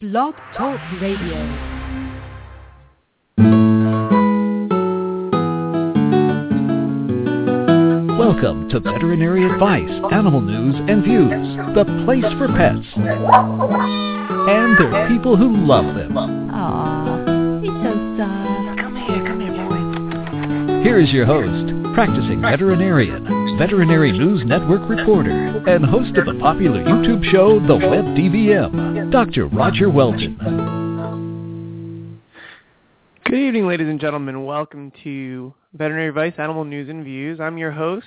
Blog Talk Radio. Welcome to Veterinary Advice, Animal News and Views, the place for pets. And there are people who love them. Aww, he's so soft. Come here, come here, boy. Here is your host, practicing veterinarian, Veterinary News Network reporter, and host of the popular YouTube show The Web DVM, Dr. Roger Welton. Good evening, ladies and gentlemen. Welcome to Veterinary Advice, Animal News and Views. I'm your host,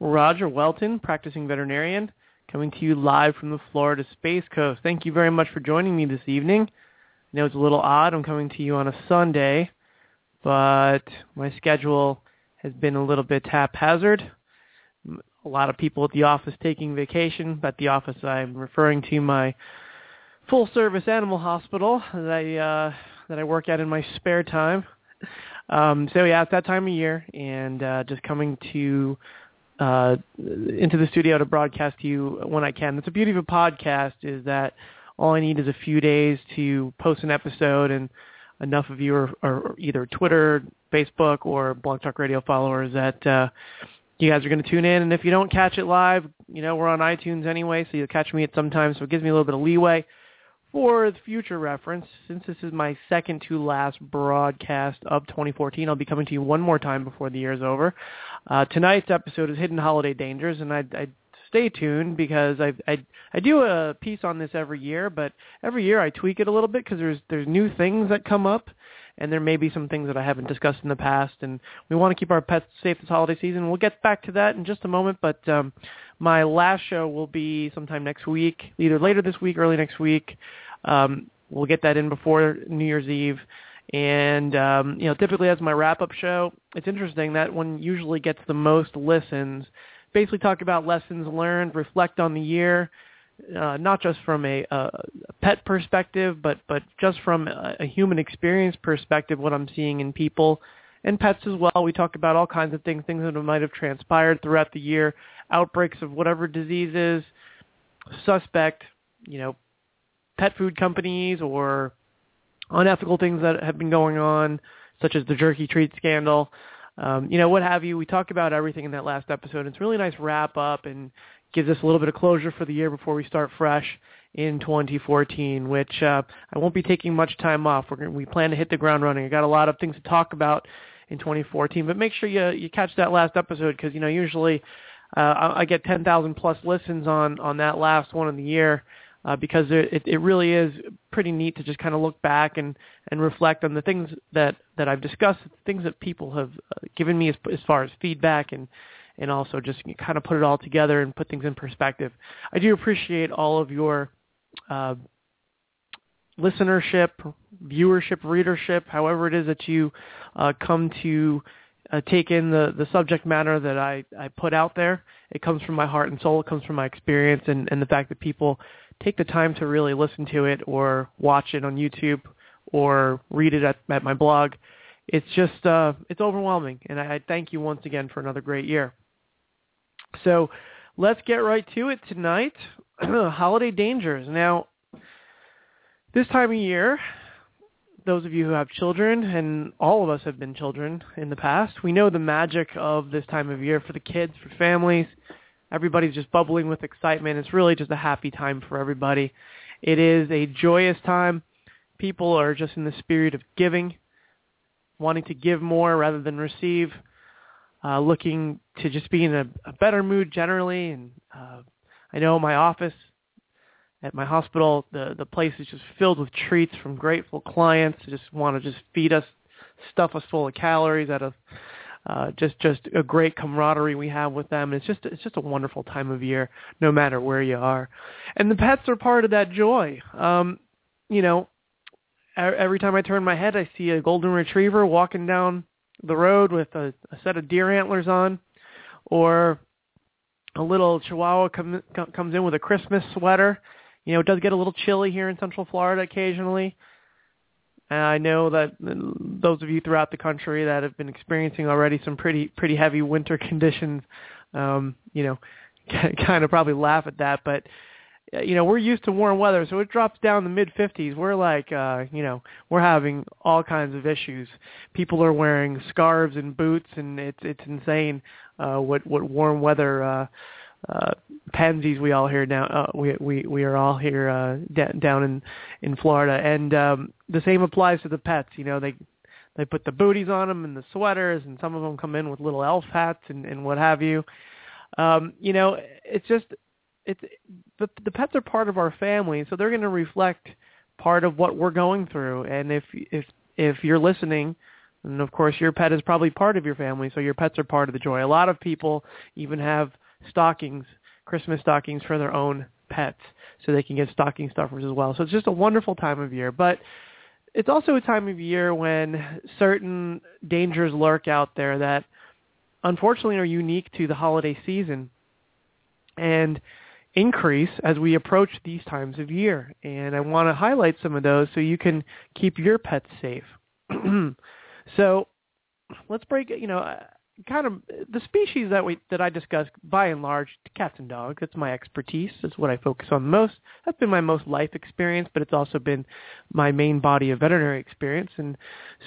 Roger Welton, practicing veterinarian, coming to you live from the Florida Space Coast. Thank you very much for joining me this evening. I know it's a little odd. I'm coming to you on a Sunday, but my schedule has been a little bit haphazard. A lot of people at the office taking vacation. At the office, I'm referring to my full-service animal hospital that I uh, that I work at in my spare time. Um, so yeah, it's that time of year, and uh, just coming to uh, into the studio to broadcast to you when I can. That's the beauty of a podcast is that all I need is a few days to post an episode, and enough of you are, are either Twitter, Facebook, or Blog Talk Radio followers that uh, you guys are going to tune in. And if you don't catch it live, you know we're on iTunes anyway, so you'll catch me at some time. So it gives me a little bit of leeway for future reference, since this is my second to last broadcast of 2014, I'll be coming to you one more time before the year is over. Uh, tonight's episode is Hidden Holiday Dangers, and I, I stay tuned because I, I I do a piece on this every year, but every year I tweak it a little bit because there's there's new things that come up, and there may be some things that I haven't discussed in the past, and we want to keep our pets safe this holiday season. We'll get back to that in just a moment, but um, my last show will be sometime next week, either later this week, early next week. Um, we'll get that in before New Year's Eve. And um, you know, typically as my wrap-up show, it's interesting that one usually gets the most listens. Basically, talk about lessons learned, reflect on the year, uh, not just from a, a pet perspective, but but just from a, a human experience perspective, what I'm seeing in people and pets as well. We talk about all kinds of things, things that might have transpired throughout the year, outbreaks of whatever diseases, suspect, you know, pet food companies or unethical things that have been going on, such as the jerky treat scandal, um, you know, what have you. We talk about everything in that last episode. It's a really nice wrap up and gives us a little bit of closure for the year before we start fresh in 2014, which uh, I won't be taking much time off. We're gonna, we plan to hit the ground running. I got a lot of things to talk about in 2014, but make sure you you catch that last episode because you know usually uh, I, I get 10,000 plus listens on on that last one of the year uh, because it, it really is pretty neat to just kind of look back and, and reflect on the things that, that I've discussed, things that people have uh, given me as, as far as feedback and, and also just kind of put it all together and put things in perspective. I do appreciate all of your uh, listenership, viewership, readership, however it is that you uh, come to uh, take in the, the subject matter that I, I put out there. It comes from my heart and soul. It comes from my experience and, and the fact that people take the time to really listen to it or watch it on YouTube or read it at, at my blog. It's just uh, it's overwhelming, and I, I thank you once again for another great year. So let's get right to it tonight. Holiday dangers. Now, this time of year, those of you who have children, and all of us have been children in the past, we know the magic of this time of year for the kids, for families. Everybody's just bubbling with excitement. It's really just a happy time for everybody. It is a joyous time. People are just in the spirit of giving, wanting to give more rather than receive, uh, looking to just be in a, a better mood generally. And uh, I know my office at my hospital, the the place is just filled with treats from grateful clients who just want to just feed us, stuff us full of calories out of uh, just just a great camaraderie we have with them. And It's just it's just a wonderful time of year, no matter where you are, and the pets are part of that joy. Um, you know, every time I turn my head, I see a golden retriever walking down the road with a, a set of deer antlers on, or a little chihuahua com- comes in with a Christmas sweater. You know, it does get a little chilly here in Central Florida occasionally. And I know that those of you throughout the country that have been experiencing already some pretty pretty heavy winter conditions, um, you know, kind of probably laugh at that, but you know, we're used to warm weather, so it drops down the mid 50s. We're like, uh, you know, we're having all kinds of issues. People are wearing scarves and boots, and it's it's insane uh, what what warm weather uh, uh, pansies we all here now. Uh, we we we are all here uh, d- down in in Florida, and um, the same applies to the pets. You know, they they put the booties on them and the sweaters, and some of them come in with little elf hats and and what have you. Um, you know, it's just it's the the pets are part of our family, so they're going to reflect part of what we're going through. And if if if you're listening, and of course your pet is probably part of your family, so your pets are part of the joy. A lot of people even have stockings, Christmas stockings for their own pets, so they can get stocking stuffers as well. So it's just a wonderful time of year, but it's also a time of year when certain dangers lurk out there that unfortunately are unique to the holiday season. And increase as we approach these times of year. And I want to highlight some of those so you can keep your pets safe. so let's break it, you know, uh, kind of the species that we that I discuss by and large cats and dogs. That's my expertise. That's what I focus on most. That's been my most life experience, but it's also been my main body of veterinary experience. And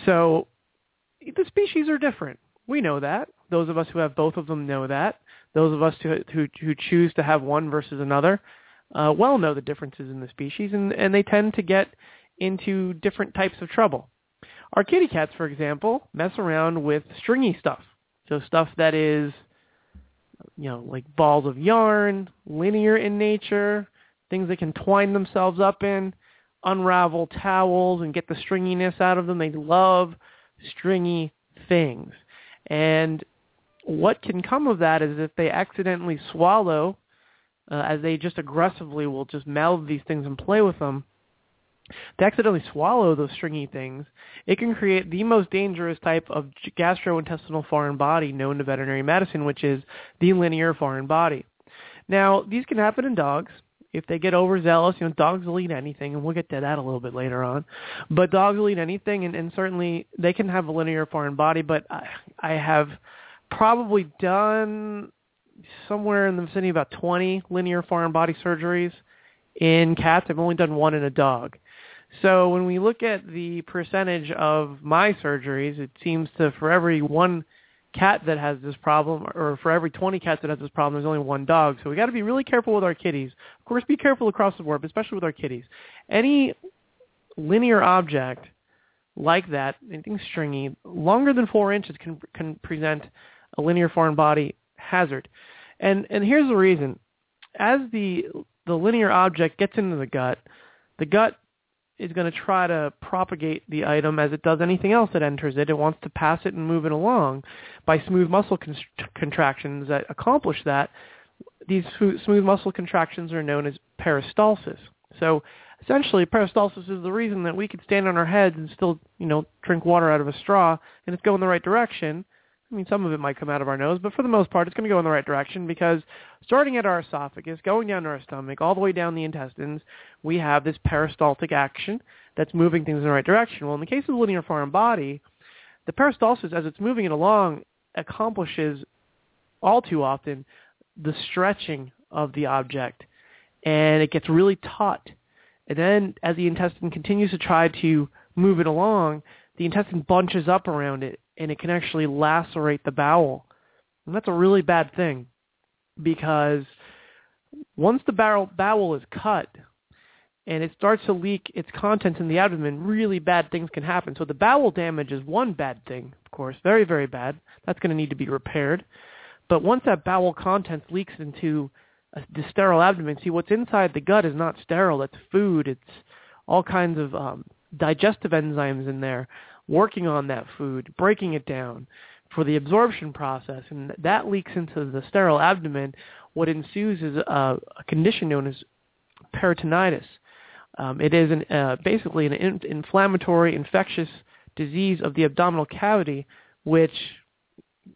so the species are different. We know that. Those of us who have both of them know that. Those of us who, who, who choose to have one versus another uh, well know the differences in the species, and, and they tend to get into different types of trouble. Our kitty cats, for example, mess around with stringy stuff. So stuff that is, you know, like balls of yarn, linear in nature, things that can twine themselves up in, unravel towels and get the stringiness out of them. They love stringy things. And what can come of that is if they accidentally swallow, uh, as they just aggressively will just mouth these things and play with them, they accidentally swallow those stringy things, it can create the most dangerous type of gastrointestinal foreign body known to veterinary medicine, which is the linear foreign body. Now, these can happen in dogs. If they get overzealous, you know, dogs will eat anything, and we'll get to that a little bit later on. But dogs will eat anything, and, and certainly they can have a linear foreign body. But I, I have probably done somewhere in the vicinity of about 20 linear foreign body surgeries in cats. I've only done one in a dog. So when we look at the percentage of my surgeries, it seems to for every one cat that has this problem, or for every 20 cats that has this problem, there's only one dog. So we got to be really careful with our kitties. Of course, be careful across the board, but especially with our kitties. Any linear object like that, anything stringy, longer than four inches can can present a linear foreign body hazard. And and here's the reason. As the the linear object gets into the gut, the gut is going to try to propagate the item as it does anything else that enters it. It wants to pass it and move it along by smooth muscle con- contractions that accomplish that. These smooth muscle contractions are known as peristalsis. So essentially, peristalsis is the reason that we could stand on our heads and still, you know, drink water out of a straw and it's going the right direction I mean, some of it might come out of our nose, but for the most part, it's going to go in the right direction because starting at our esophagus, going down to our stomach, all the way down the intestines, we have this peristaltic action that's moving things in the right direction. Well, in the case of the linear foreign body, the peristalsis, as it's moving it along, accomplishes all too often the stretching of the object, and it gets really taut. And then as the intestine continues to try to move it along, the intestine bunches up around it and it can actually lacerate the bowel. And that's a really bad thing because once the bowel, bowel is cut and it starts to leak its contents in the abdomen, really bad things can happen. So the bowel damage is one bad thing, of course, very, very bad. That's going to need to be repaired. But once that bowel contents leaks into a, the sterile abdomen, see what's inside the gut is not sterile. It's food. It's all kinds of um, digestive enzymes in there working on that food, breaking it down for the absorption process, and that leaks into the sterile abdomen. What ensues is a, a condition known as peritonitis. Um, it is an, uh, basically an in- inflammatory, infectious disease of the abdominal cavity, which,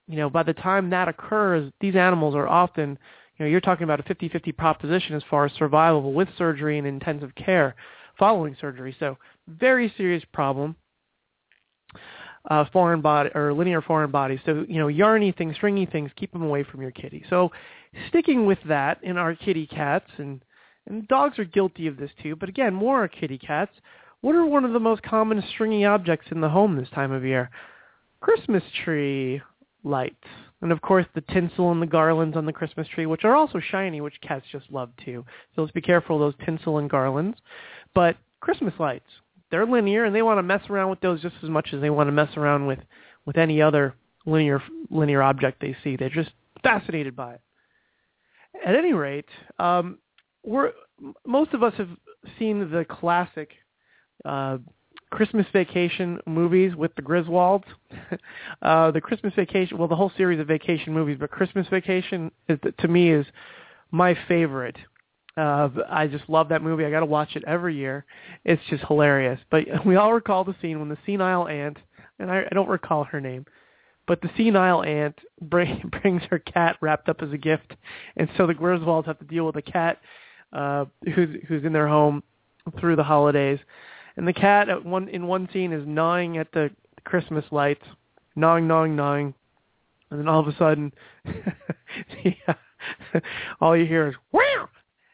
you know, by the time that occurs, these animals are often, you know, you're talking about a 50-50 proposition as far as survival with surgery and intensive care following surgery. So very serious problem uh, foreign body or linear foreign bodies. So you know, yarny things, stringy things, keep them away from your kitty. So sticking with that in our kitty cats and and dogs are guilty of this too, but again, more are kitty cats. What are one of the most common stringy objects in the home this time of year? Christmas tree lights. And of course the tinsel and the garlands on the Christmas tree, which are also shiny, which cats just love too. So let's be careful of those tinsel and garlands. But Christmas lights, they're linear and they want to mess around with those just as much as they want to mess around with, with any other linear linear object they see. They're just fascinated by it. At any rate, um, we're most of us have seen the classic uh, Christmas Vacation movies with the Griswolds. uh, the Christmas Vacation, well, the whole series of vacation movies, but Christmas Vacation is to me is my favorite. Uh, I just love that movie. I got to watch it every year. It's just hilarious. But we all recall the scene when the senile aunt, and I, I don't recall her name, but the senile aunt bring, brings her cat wrapped up as a gift, and so the Griswolds have to deal with a cat uh, who's who's in their home through the holidays, and the cat at one in one scene is gnawing at the Christmas lights, gnawing, gnawing, gnawing, and then all of a sudden, all you hear is wow,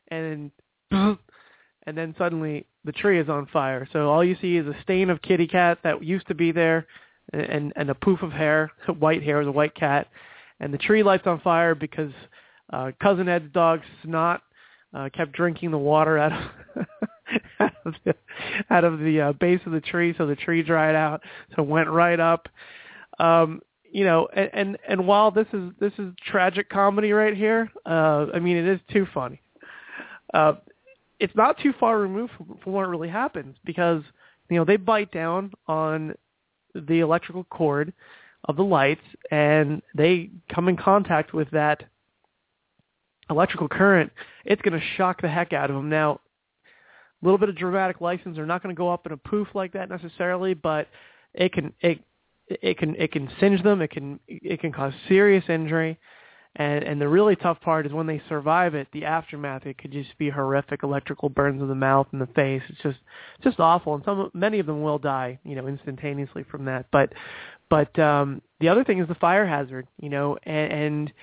and then and then suddenly the tree is on fire. So all you see is a stain of kitty cat that used to be there, and and a poof of hair, white hair, a white cat, and the tree lights on fire because uh, cousin Ed's dog Snot uh, kept drinking the water out of out of the, out of the uh, base of the tree, so the tree dried out, so it went right up. Um, you know, and, and and while this is this is tragic comedy right here, uh, I mean it is too funny. Uh, it's not too far removed from, from what really happens because you know they bite down on the electrical cord of the lights and they come in contact with that electrical current, it's going to shock the heck out of them. Now, a little bit of dramatic license, they're not going to go up in a poof like that necessarily, but it can it it can it can singe them. It can it can cause serious injury. And and the really tough part is when they survive it, the aftermath. It could just be horrific electrical burns in the mouth and the face. It's just just awful, and some many of them will die, you know, instantaneously from that. But but um, the other thing is the fire hazard, you know, and, and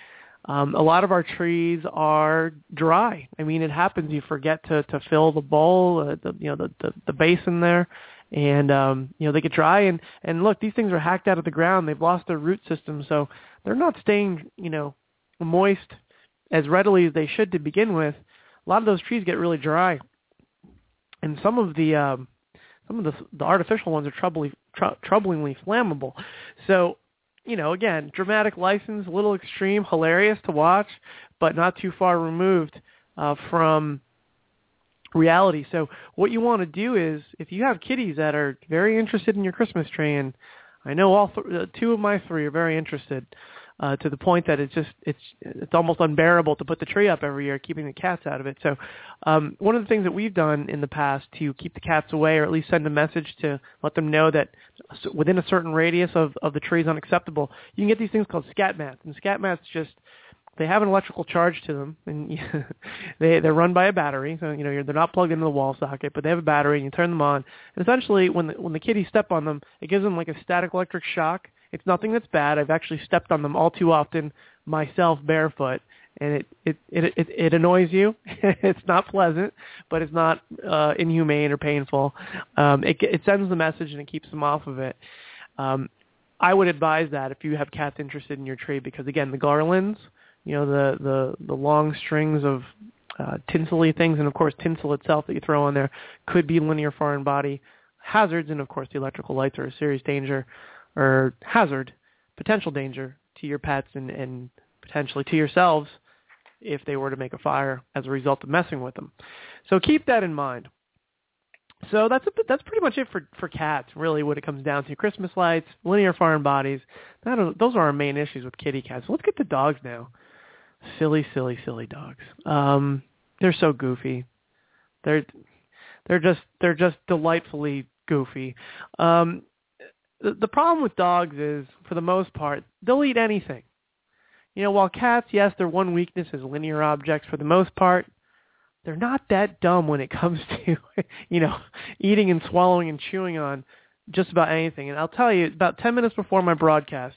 um, a lot of our trees are dry. I mean, it happens. You forget to to fill the bowl, uh, the you know the, the the basin there, and um, you know they get dry. And and look, these things are hacked out of the ground. They've lost their root system, so they're not staying you know moist as readily as they should to begin with. A lot of those trees get really dry, and some of the um, some of the the artificial ones are troubling, tr- troublingly flammable. So you know, again, dramatic license, a little extreme, hilarious to watch, but not too far removed uh, from reality. So what you want to do is, if you have kitties that are very interested in your Christmas tree, and I know all th- uh, two of my three are very interested, uh, to the point that it's just it's it's almost unbearable to put the tree up every year, keeping the cats out of it. So um, one of the things that we've done in the past to keep the cats away, or at least send a message to let them know that within a certain radius of of the tree is unacceptable, you can get these things called scat mats, and scat mats just they have an electrical charge to them, and they they're run by a battery. So you know they're not plugged into the wall socket, but they have a battery, and you turn them on. And essentially, when the, when the kitties step on them, it gives them like a static electric shock, it's nothing that's bad. I've actually stepped on them all too often myself barefoot, and it it it it, it annoys you. it's not pleasant, but it's not uh, inhumane or painful. Um, it it sends the message and it keeps them off of it. Um, I would advise that if you have cats interested in your tree, because again, the garlands, you know, the the the long strings of uh, tinsely things, and of course tinsel itself that you throw on there could be linear foreign body hazards, and of course the electrical lights are a serious danger or hazard, potential danger to your pets and, and potentially to yourselves if they were to make a fire as a result of messing with them. So keep that in mind. So that's a, that's pretty much it for for cats. Really, what it comes down to: Christmas lights, linear foreign bodies. That those are our main issues with kitty cats. So let's get to dogs now. Silly, silly, silly dogs. Um, they're so goofy. They're they're just they're just delightfully goofy. Um, the, problem with dogs is, for the most part, they'll eat anything. You know, while cats, yes, their one weakness is linear objects. For the most part, they're not that dumb when it comes to, you know, eating and swallowing and chewing on just about anything. And I'll tell you, about 10 minutes before my broadcast,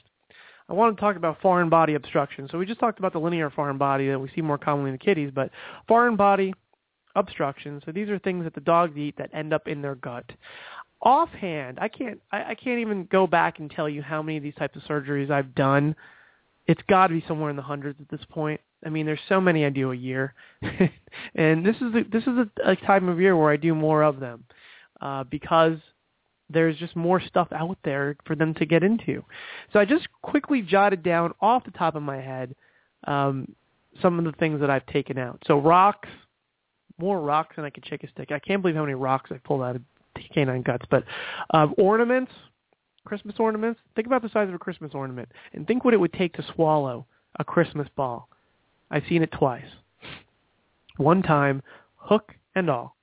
I want to talk about foreign body obstruction. So we just talked about the linear foreign body that we see more commonly in the kitties, but foreign body obstructions. So these are things that the dogs eat that end up in their gut. Offhand, I can't I, I can't even go back and tell you how many of these types of surgeries I've done. It's got to be somewhere in the hundreds at this point. I mean, there's so many I do a year, and this is a, this is a, a time of year where I do more of them uh, because there's just more stuff out there for them to get into. So I just quickly jotted down off the top of my head um, some of the things that I've taken out. So rocks, more rocks than I could shake a stick. I can't believe how many rocks I pulled out of canine guts. But uh, ornaments, Christmas ornaments. Think about the size of a Christmas ornament, and think what it would take to swallow a Christmas ball. I've seen it twice. One time, hook and all.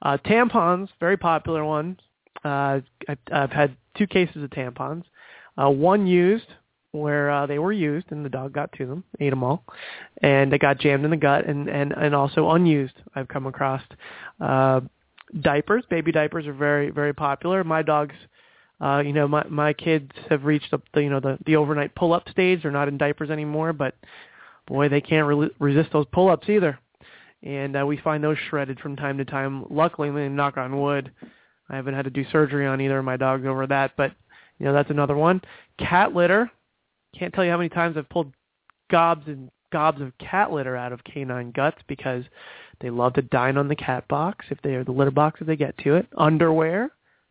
Uh, tampons, very popular ones. Uh, I've, I've had two cases of tampons. Uh, one used where uh, they were used and the dog got to them, ate them all, and they got jammed in the gut, and and and also unused. I've come across uh, diapers. Baby diapers are very very popular. My dogs. Uh, you know, my my kids have reached the you know the the overnight pull up stage. They're not in diapers anymore, but boy, they can't re- resist those pull ups either. And uh, we find those shredded from time to time. Luckily, I mean, knock on wood, I haven't had to do surgery on either of my dogs over that, but you know that's another one. Cat litter. Can't tell you how many times I've pulled gobs and gobs of cat litter out of canine guts because they love to dine on the cat box if they are the litter box if they get to it. Underwear,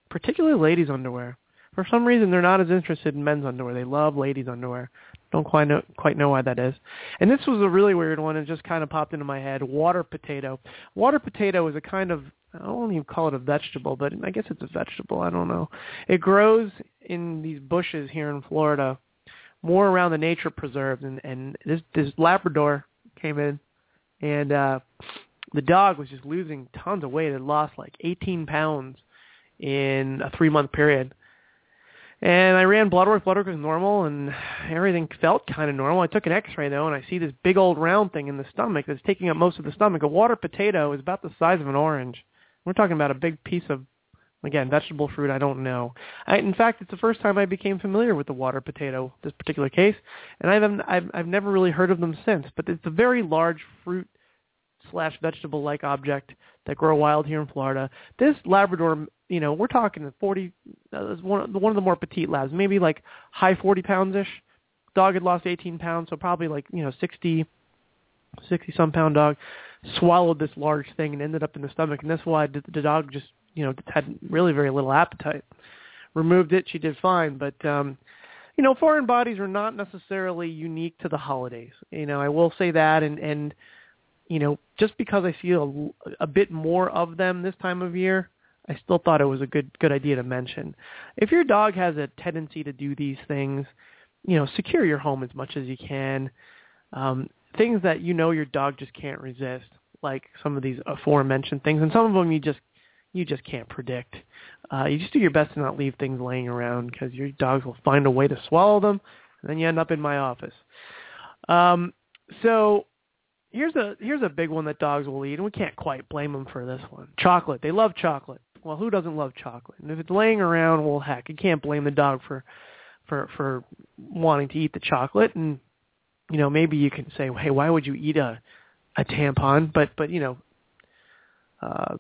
particularly ladies' underwear. For some reason, they're not as interested in men's underwear. They love ladies' underwear. Don't quite know quite know why that is. And this was a really weird one. It just kind of popped into my head. Water potato. Water potato is a kind of I don't even call it a vegetable, but I guess it's a vegetable. I don't know. It grows in these bushes here in Florida, more around the nature preserves. And and this this Labrador came in, and uh, the dog was just losing tons of weight. It lost like 18 pounds in a three month period and I ran blood work. Blood work was normal, and everything felt kind of normal. I took an X-ray though, and I see this big old round thing in the stomach that's taking up most of the stomach. A water potato is about the size of an orange. We're talking about a big piece of, again, vegetable fruit. I don't know. I, in fact, it's the first time I became familiar with the water potato. This particular case, and I've I've, I've never really heard of them since. But it's a very large fruit slash vegetable like object that grow wild here in Florida. This Labrador you know, we're talking 40, uh, one, one of the more petite labs, maybe like high 40 pounds-ish. Dog had lost 18 pounds, so probably like, you know, 60, 60 some pound dog swallowed this large thing and ended up in the stomach. And that's why the dog just, you know, had really very little appetite. Removed it, she did fine. But, um, you know, foreign bodies are not necessarily unique to the holidays. You know, I will say that. And, and you know, just because I see a, a bit more of them this time of year, I still thought it was a good good idea to mention. If your dog has a tendency to do these things, you know, secure your home as much as you can. Um, things that you know your dog just can't resist, like some of these aforementioned things, and some of them you just you just can't predict. Uh, you just do your best to not leave things laying around because your dogs will find a way to swallow them, and then you end up in my office. Um, so here's a here's a big one that dogs will eat, and we can't quite blame them for this one. Chocolate. They love chocolate well, who doesn't love chocolate? And if it's laying around, well, heck, you can't blame the dog for for for wanting to eat the chocolate. And you know, maybe you can say, hey, why would you eat a a tampon? But but you know, uh,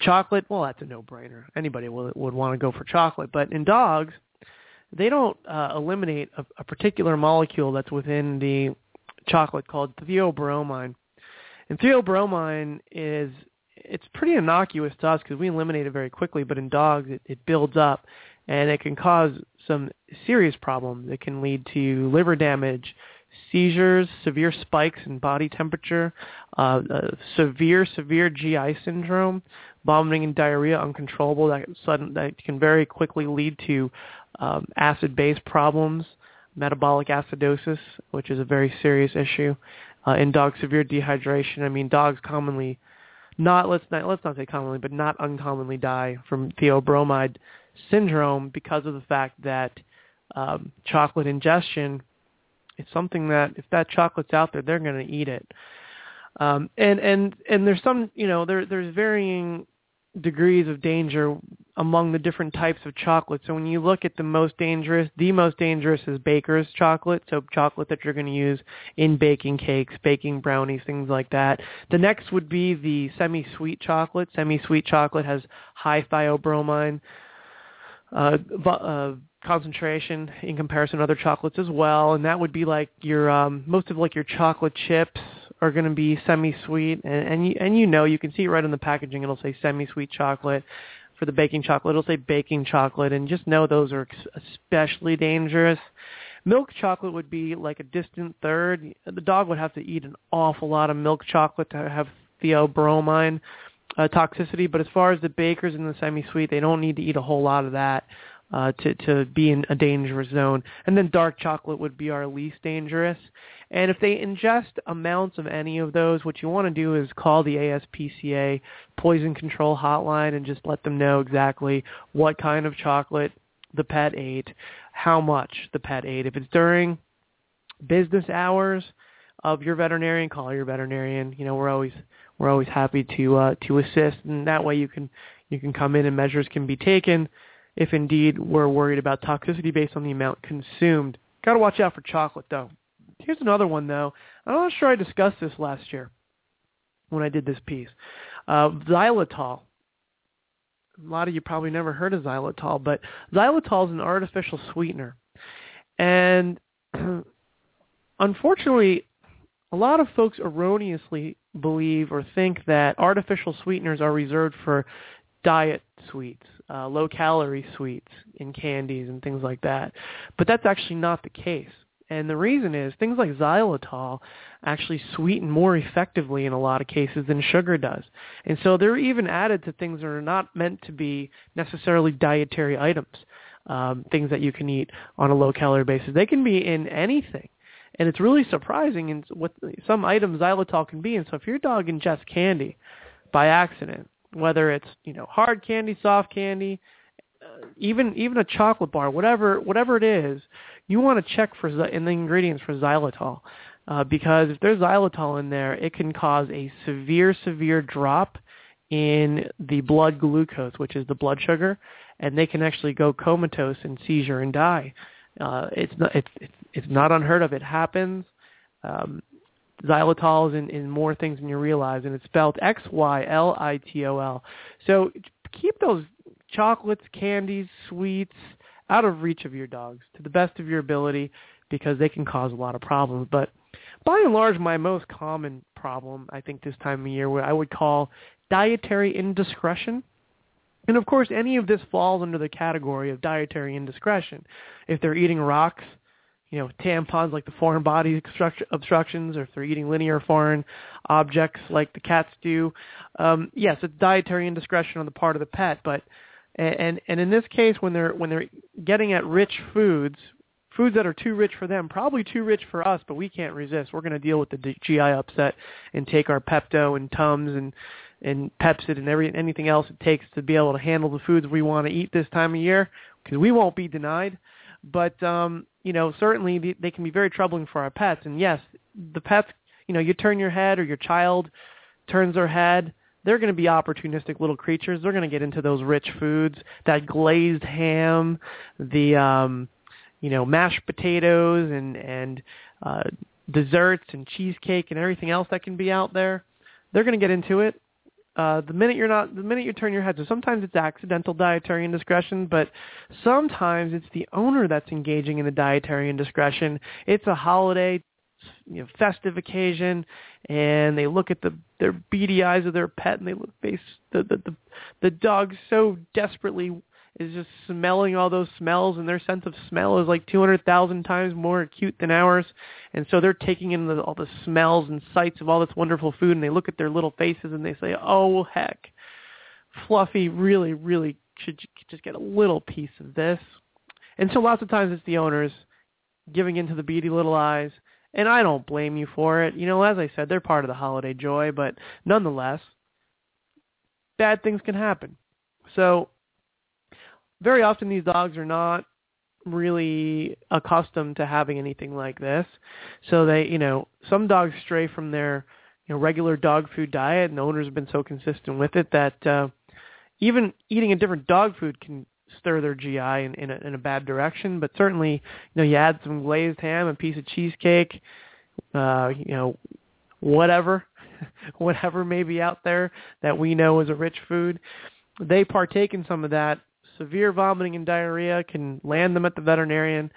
chocolate, well, that's a no-brainer. Anybody would would want to go for chocolate. But in dogs, they don't uh, eliminate a, a particular molecule that's within the chocolate called theobromine. And theobromine is it's pretty innocuous to us because we eliminate it very quickly, but in dogs it, it builds up and it can cause some serious problems. It can lead to liver damage, seizures, severe spikes in body temperature, uh, uh, severe, severe GI syndrome, vomiting and diarrhea, uncontrollable. That sudden that can very quickly lead to um, acid-base problems, metabolic acidosis, which is a very serious issue. Uh, in dogs, severe dehydration. I mean, dogs commonly not let's not let's not say commonly, but not uncommonly die from theobromine syndrome because of the fact that um, chocolate ingestion is something that if that chocolate's out there, they're going to eat it. Um, and and and there's some you know there there's varying degrees of danger among the different types of chocolate. So when you look at the most dangerous, the most dangerous is baker's chocolate, so chocolate that you're going to use in baking cakes, baking brownies, things like that. The next would be the semi-sweet chocolate. Semi-sweet chocolate has high theobromine uh, uh, concentration in comparison to other chocolates as well, and that would be like your um, most of like your chocolate chips are going to be semi-sweet, and and you, and you know you can see it right on the packaging. It'll say semi-sweet chocolate. For the baking chocolate, it'll say baking chocolate, and just know those are especially dangerous. Milk chocolate would be like a distant third. The dog would have to eat an awful lot of milk chocolate to have theobromine uh, toxicity. But as far as the bakers and the semi-sweet, they don't need to eat a whole lot of that uh, to to be in a dangerous zone. And then dark chocolate would be our least dangerous. And if they ingest amounts of any of those, what you want to do is call the ASPCA poison control hotline and just let them know exactly what kind of chocolate the pet ate, how much the pet ate. If it's during business hours of your veterinarian, call your veterinarian. You know, we're always we're always happy to uh, to assist, and that way you can you can come in and measures can be taken if indeed we're worried about toxicity based on the amount consumed. Got to watch out for chocolate though. Here's another one though. I'm not sure I discussed this last year when I did this piece. Uh, xylitol. A lot of you probably never heard of xylitol, but xylitol is an artificial sweetener. And unfortunately, a lot of folks erroneously believe or think that artificial sweeteners are reserved for diet sweets, uh, low-calorie sweets in candies and things like that. But that's actually not the case. And the reason is things like xylitol actually sweeten more effectively in a lot of cases than sugar does. And so they're even added to things that are not meant to be necessarily dietary items, um, things that you can eat on a low-calorie basis. They can be in anything. And it's really surprising in what some items xylitol can be. And so if your dog ingests candy by accident, whether it's, you know, hard candy, soft candy, uh, even even a chocolate bar, whatever whatever it is, you want to check for in the ingredients for xylitol uh, because if there's xylitol in there, it can cause a severe, severe drop in the blood glucose, which is the blood sugar, and they can actually go comatose and seizure and die. Uh, it's not it's, it's not unheard of. It happens. Um, xylitol is in, in more things than you realize, and it's spelled X Y L I T O L. So keep those chocolates, candies, sweets, out of reach of your dogs to the best of your ability because they can cause a lot of problems. But by and large, my most common problem, I think this time of year, what I would call dietary indiscretion. And of course, any of this falls under the category of dietary indiscretion. If they're eating rocks, you know, tampons like the foreign body obstructions, or if they're eating linear foreign objects like the cats do, um, yes, it's dietary indiscretion on the part of the pet. But and and in this case, when they're when they're getting at rich foods, foods that are too rich for them, probably too rich for us, but we can't resist. We're going to deal with the GI upset and take our Pepto and Tums and and Pepcid and every anything else it takes to be able to handle the foods we want to eat this time of year because we won't be denied. But um, you know, certainly they can be very troubling for our pets. And yes, the pets, you know, you turn your head or your child turns their head they're going to be opportunistic little creatures. They're going to get into those rich foods, that glazed ham, the um, you know mashed potatoes and and uh, desserts and cheesecake and everything else that can be out there. They're going to get into it. Uh, the minute you're not, the minute you turn your head, so sometimes it's accidental dietary indiscretion, but sometimes it's the owner that's engaging in the dietary indiscretion. It's a holiday, you know, festive occasion, and they look at the their beady eyes of their pet, and they look face the the the, the dog so desperately is just smelling all those smells, and their sense of smell is like 200,000 times more acute than ours. And so they're taking in the, all the smells and sights of all this wonderful food, and they look at their little faces and they say, "Oh heck, Fluffy really, really should just get a little piece of this." And so lots of times it's the owners giving into the beady little eyes and I don't blame you for it. You know, as I said, they're part of the holiday joy, but nonetheless, bad things can happen. So very often these dogs are not really accustomed to having anything like this. So they, you know, some dogs stray from their, you know, regular dog food diet and the owners have been so consistent with it that uh even eating a different dog food can stir their GI in, in, a, in a bad direction. But certainly, you know, you add some glazed ham, a piece of cheesecake, uh, you know, whatever, whatever may be out there that we know is a rich food. They partake in some of that. Severe vomiting and diarrhea can land them at the veterinarian.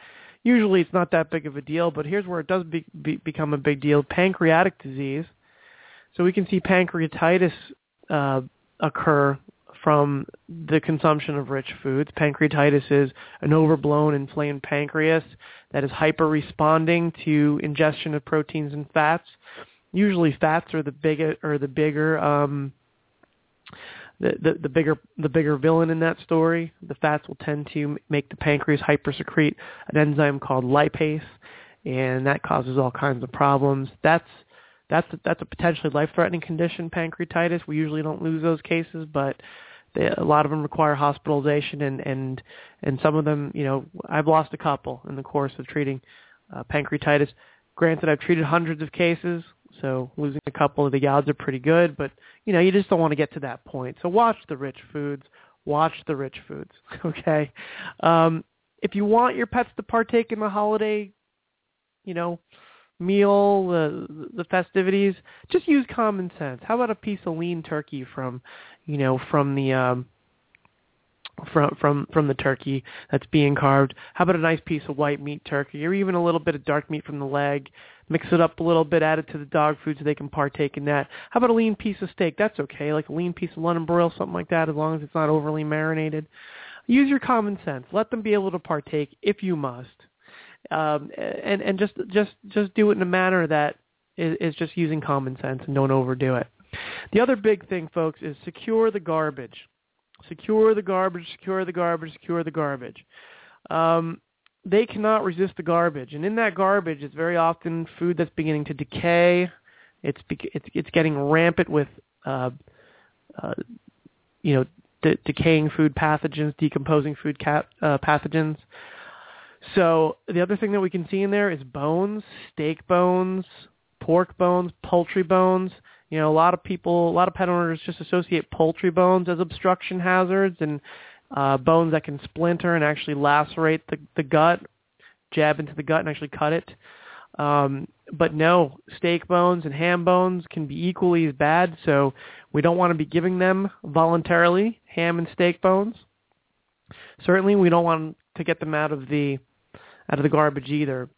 Usually it's not that big of a deal, but here's where it does be, be, become a big deal. Pancreatic disease. So we can see pancreatitis uh, occur from the consumption of rich foods. Pancreatitis is an overblown inflamed pancreas that is hyper-responding to ingestion of proteins and fats. Usually fats are the bigger or the bigger um, the, the, the bigger the bigger villain in that story. The fats will tend to make the pancreas hypersecrete an enzyme called lipase, and that causes all kinds of problems. That's that's that's a potentially life-threatening condition, pancreatitis. We usually don't lose those cases, but they, a lot of them require hospitalization, and and and some of them, you know, I've lost a couple in the course of treating uh, pancreatitis. Granted, I've treated hundreds of cases, so losing a couple of the odds are pretty good, but you know, you just don't want to get to that point. So watch the rich foods. Watch the rich foods. Okay. Um, if you want your pets to partake in the holiday, you know, meal, the the festivities, just use common sense. How about a piece of lean turkey from, you know, from the um, from from from the turkey that's being carved. How about a nice piece of white meat turkey, or even a little bit of dark meat from the leg? Mix it up a little bit, add it to the dog food so they can partake in that. How about a lean piece of steak? That's okay, like a lean piece of London broil, something like that, as long as it's not overly marinated. Use your common sense. Let them be able to partake if you must, um, and and just just just do it in a manner that is, is just using common sense and don't overdo it. The other big thing, folks, is secure the garbage secure the garbage, secure the garbage, secure the garbage. Um, they cannot resist the garbage, and in that garbage is very often food that's beginning to decay. It's it's it's getting rampant with uh, uh, you know de- decaying food pathogens, decomposing food cat, uh, pathogens. So the other thing that we can see in there is bones, steak bones, pork bones, poultry bones. You know, a lot of people, a lot of pet owners just associate poultry bones as obstruction hazards and uh, bones that can splinter and actually lacerate the, the gut, jab into the gut and actually cut it. Um, but no, steak bones and ham bones can be equally as bad, so we don't want to be giving them voluntarily, ham and steak bones. Certainly we don't want to get them out of the out of the garbage either.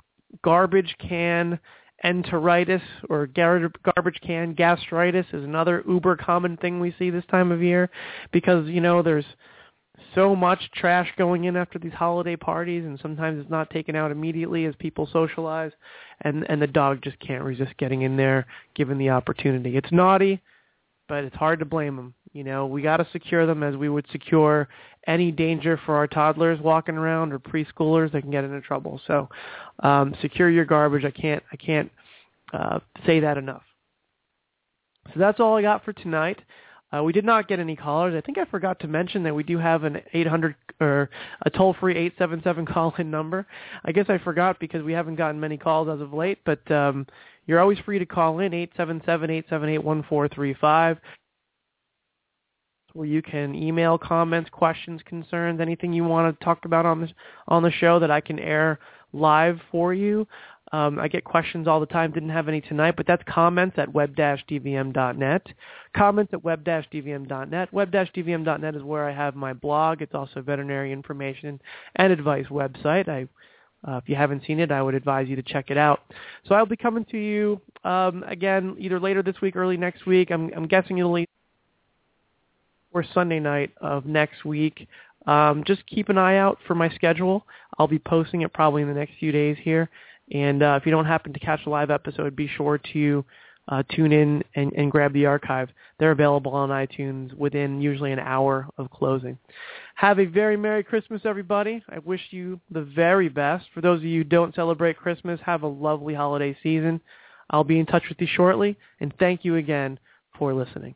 Garbage can enteritis or garbage can. Gastritis is another uber common thing we see this time of year because you know there's so much trash going in after these holiday parties and sometimes it's not taken out immediately as people socialize and and the dog just can't resist getting in there given the opportunity. It's naughty but it's hard to blame them you know. We got to secure them as we would secure any danger for our toddlers walking around or preschoolers that can get into trouble. So um, secure your garbage. I can't I can't uh, say that enough. So that's all I got for tonight. Uh, we did not get any callers. I think I forgot to mention that we do have an 800 or a toll-free 877 call-in number. I guess I forgot because we haven't gotten many calls as of late, but um, you're always free to call in 877-878-1435 where you can email comments, questions, concerns, anything you want to talk about on the on the show that I can air live for you. Um, I get questions all the time. Didn't have any tonight, but that's comments at web-dvm.net. Comments at web-dvm.net. Web-dvm.net is where I have my blog. It's also a veterinary information and advice website. I, uh, if you haven't seen it, I would advise you to check it out. So I'll be coming to you um, again either later this week, or early next week. I'm, I'm guessing it'll or Sunday night of next week. Um, just keep an eye out for my schedule. I'll be posting it probably in the next few days here. And uh, if you don't happen to catch a live episode, be sure to uh, tune in and, and grab the archive. They're available on iTunes within usually an hour of closing. Have a very Merry Christmas, everybody. I wish you the very best. For those of you who don't celebrate Christmas, have a lovely holiday season. I'll be in touch with you shortly, and thank you again for listening.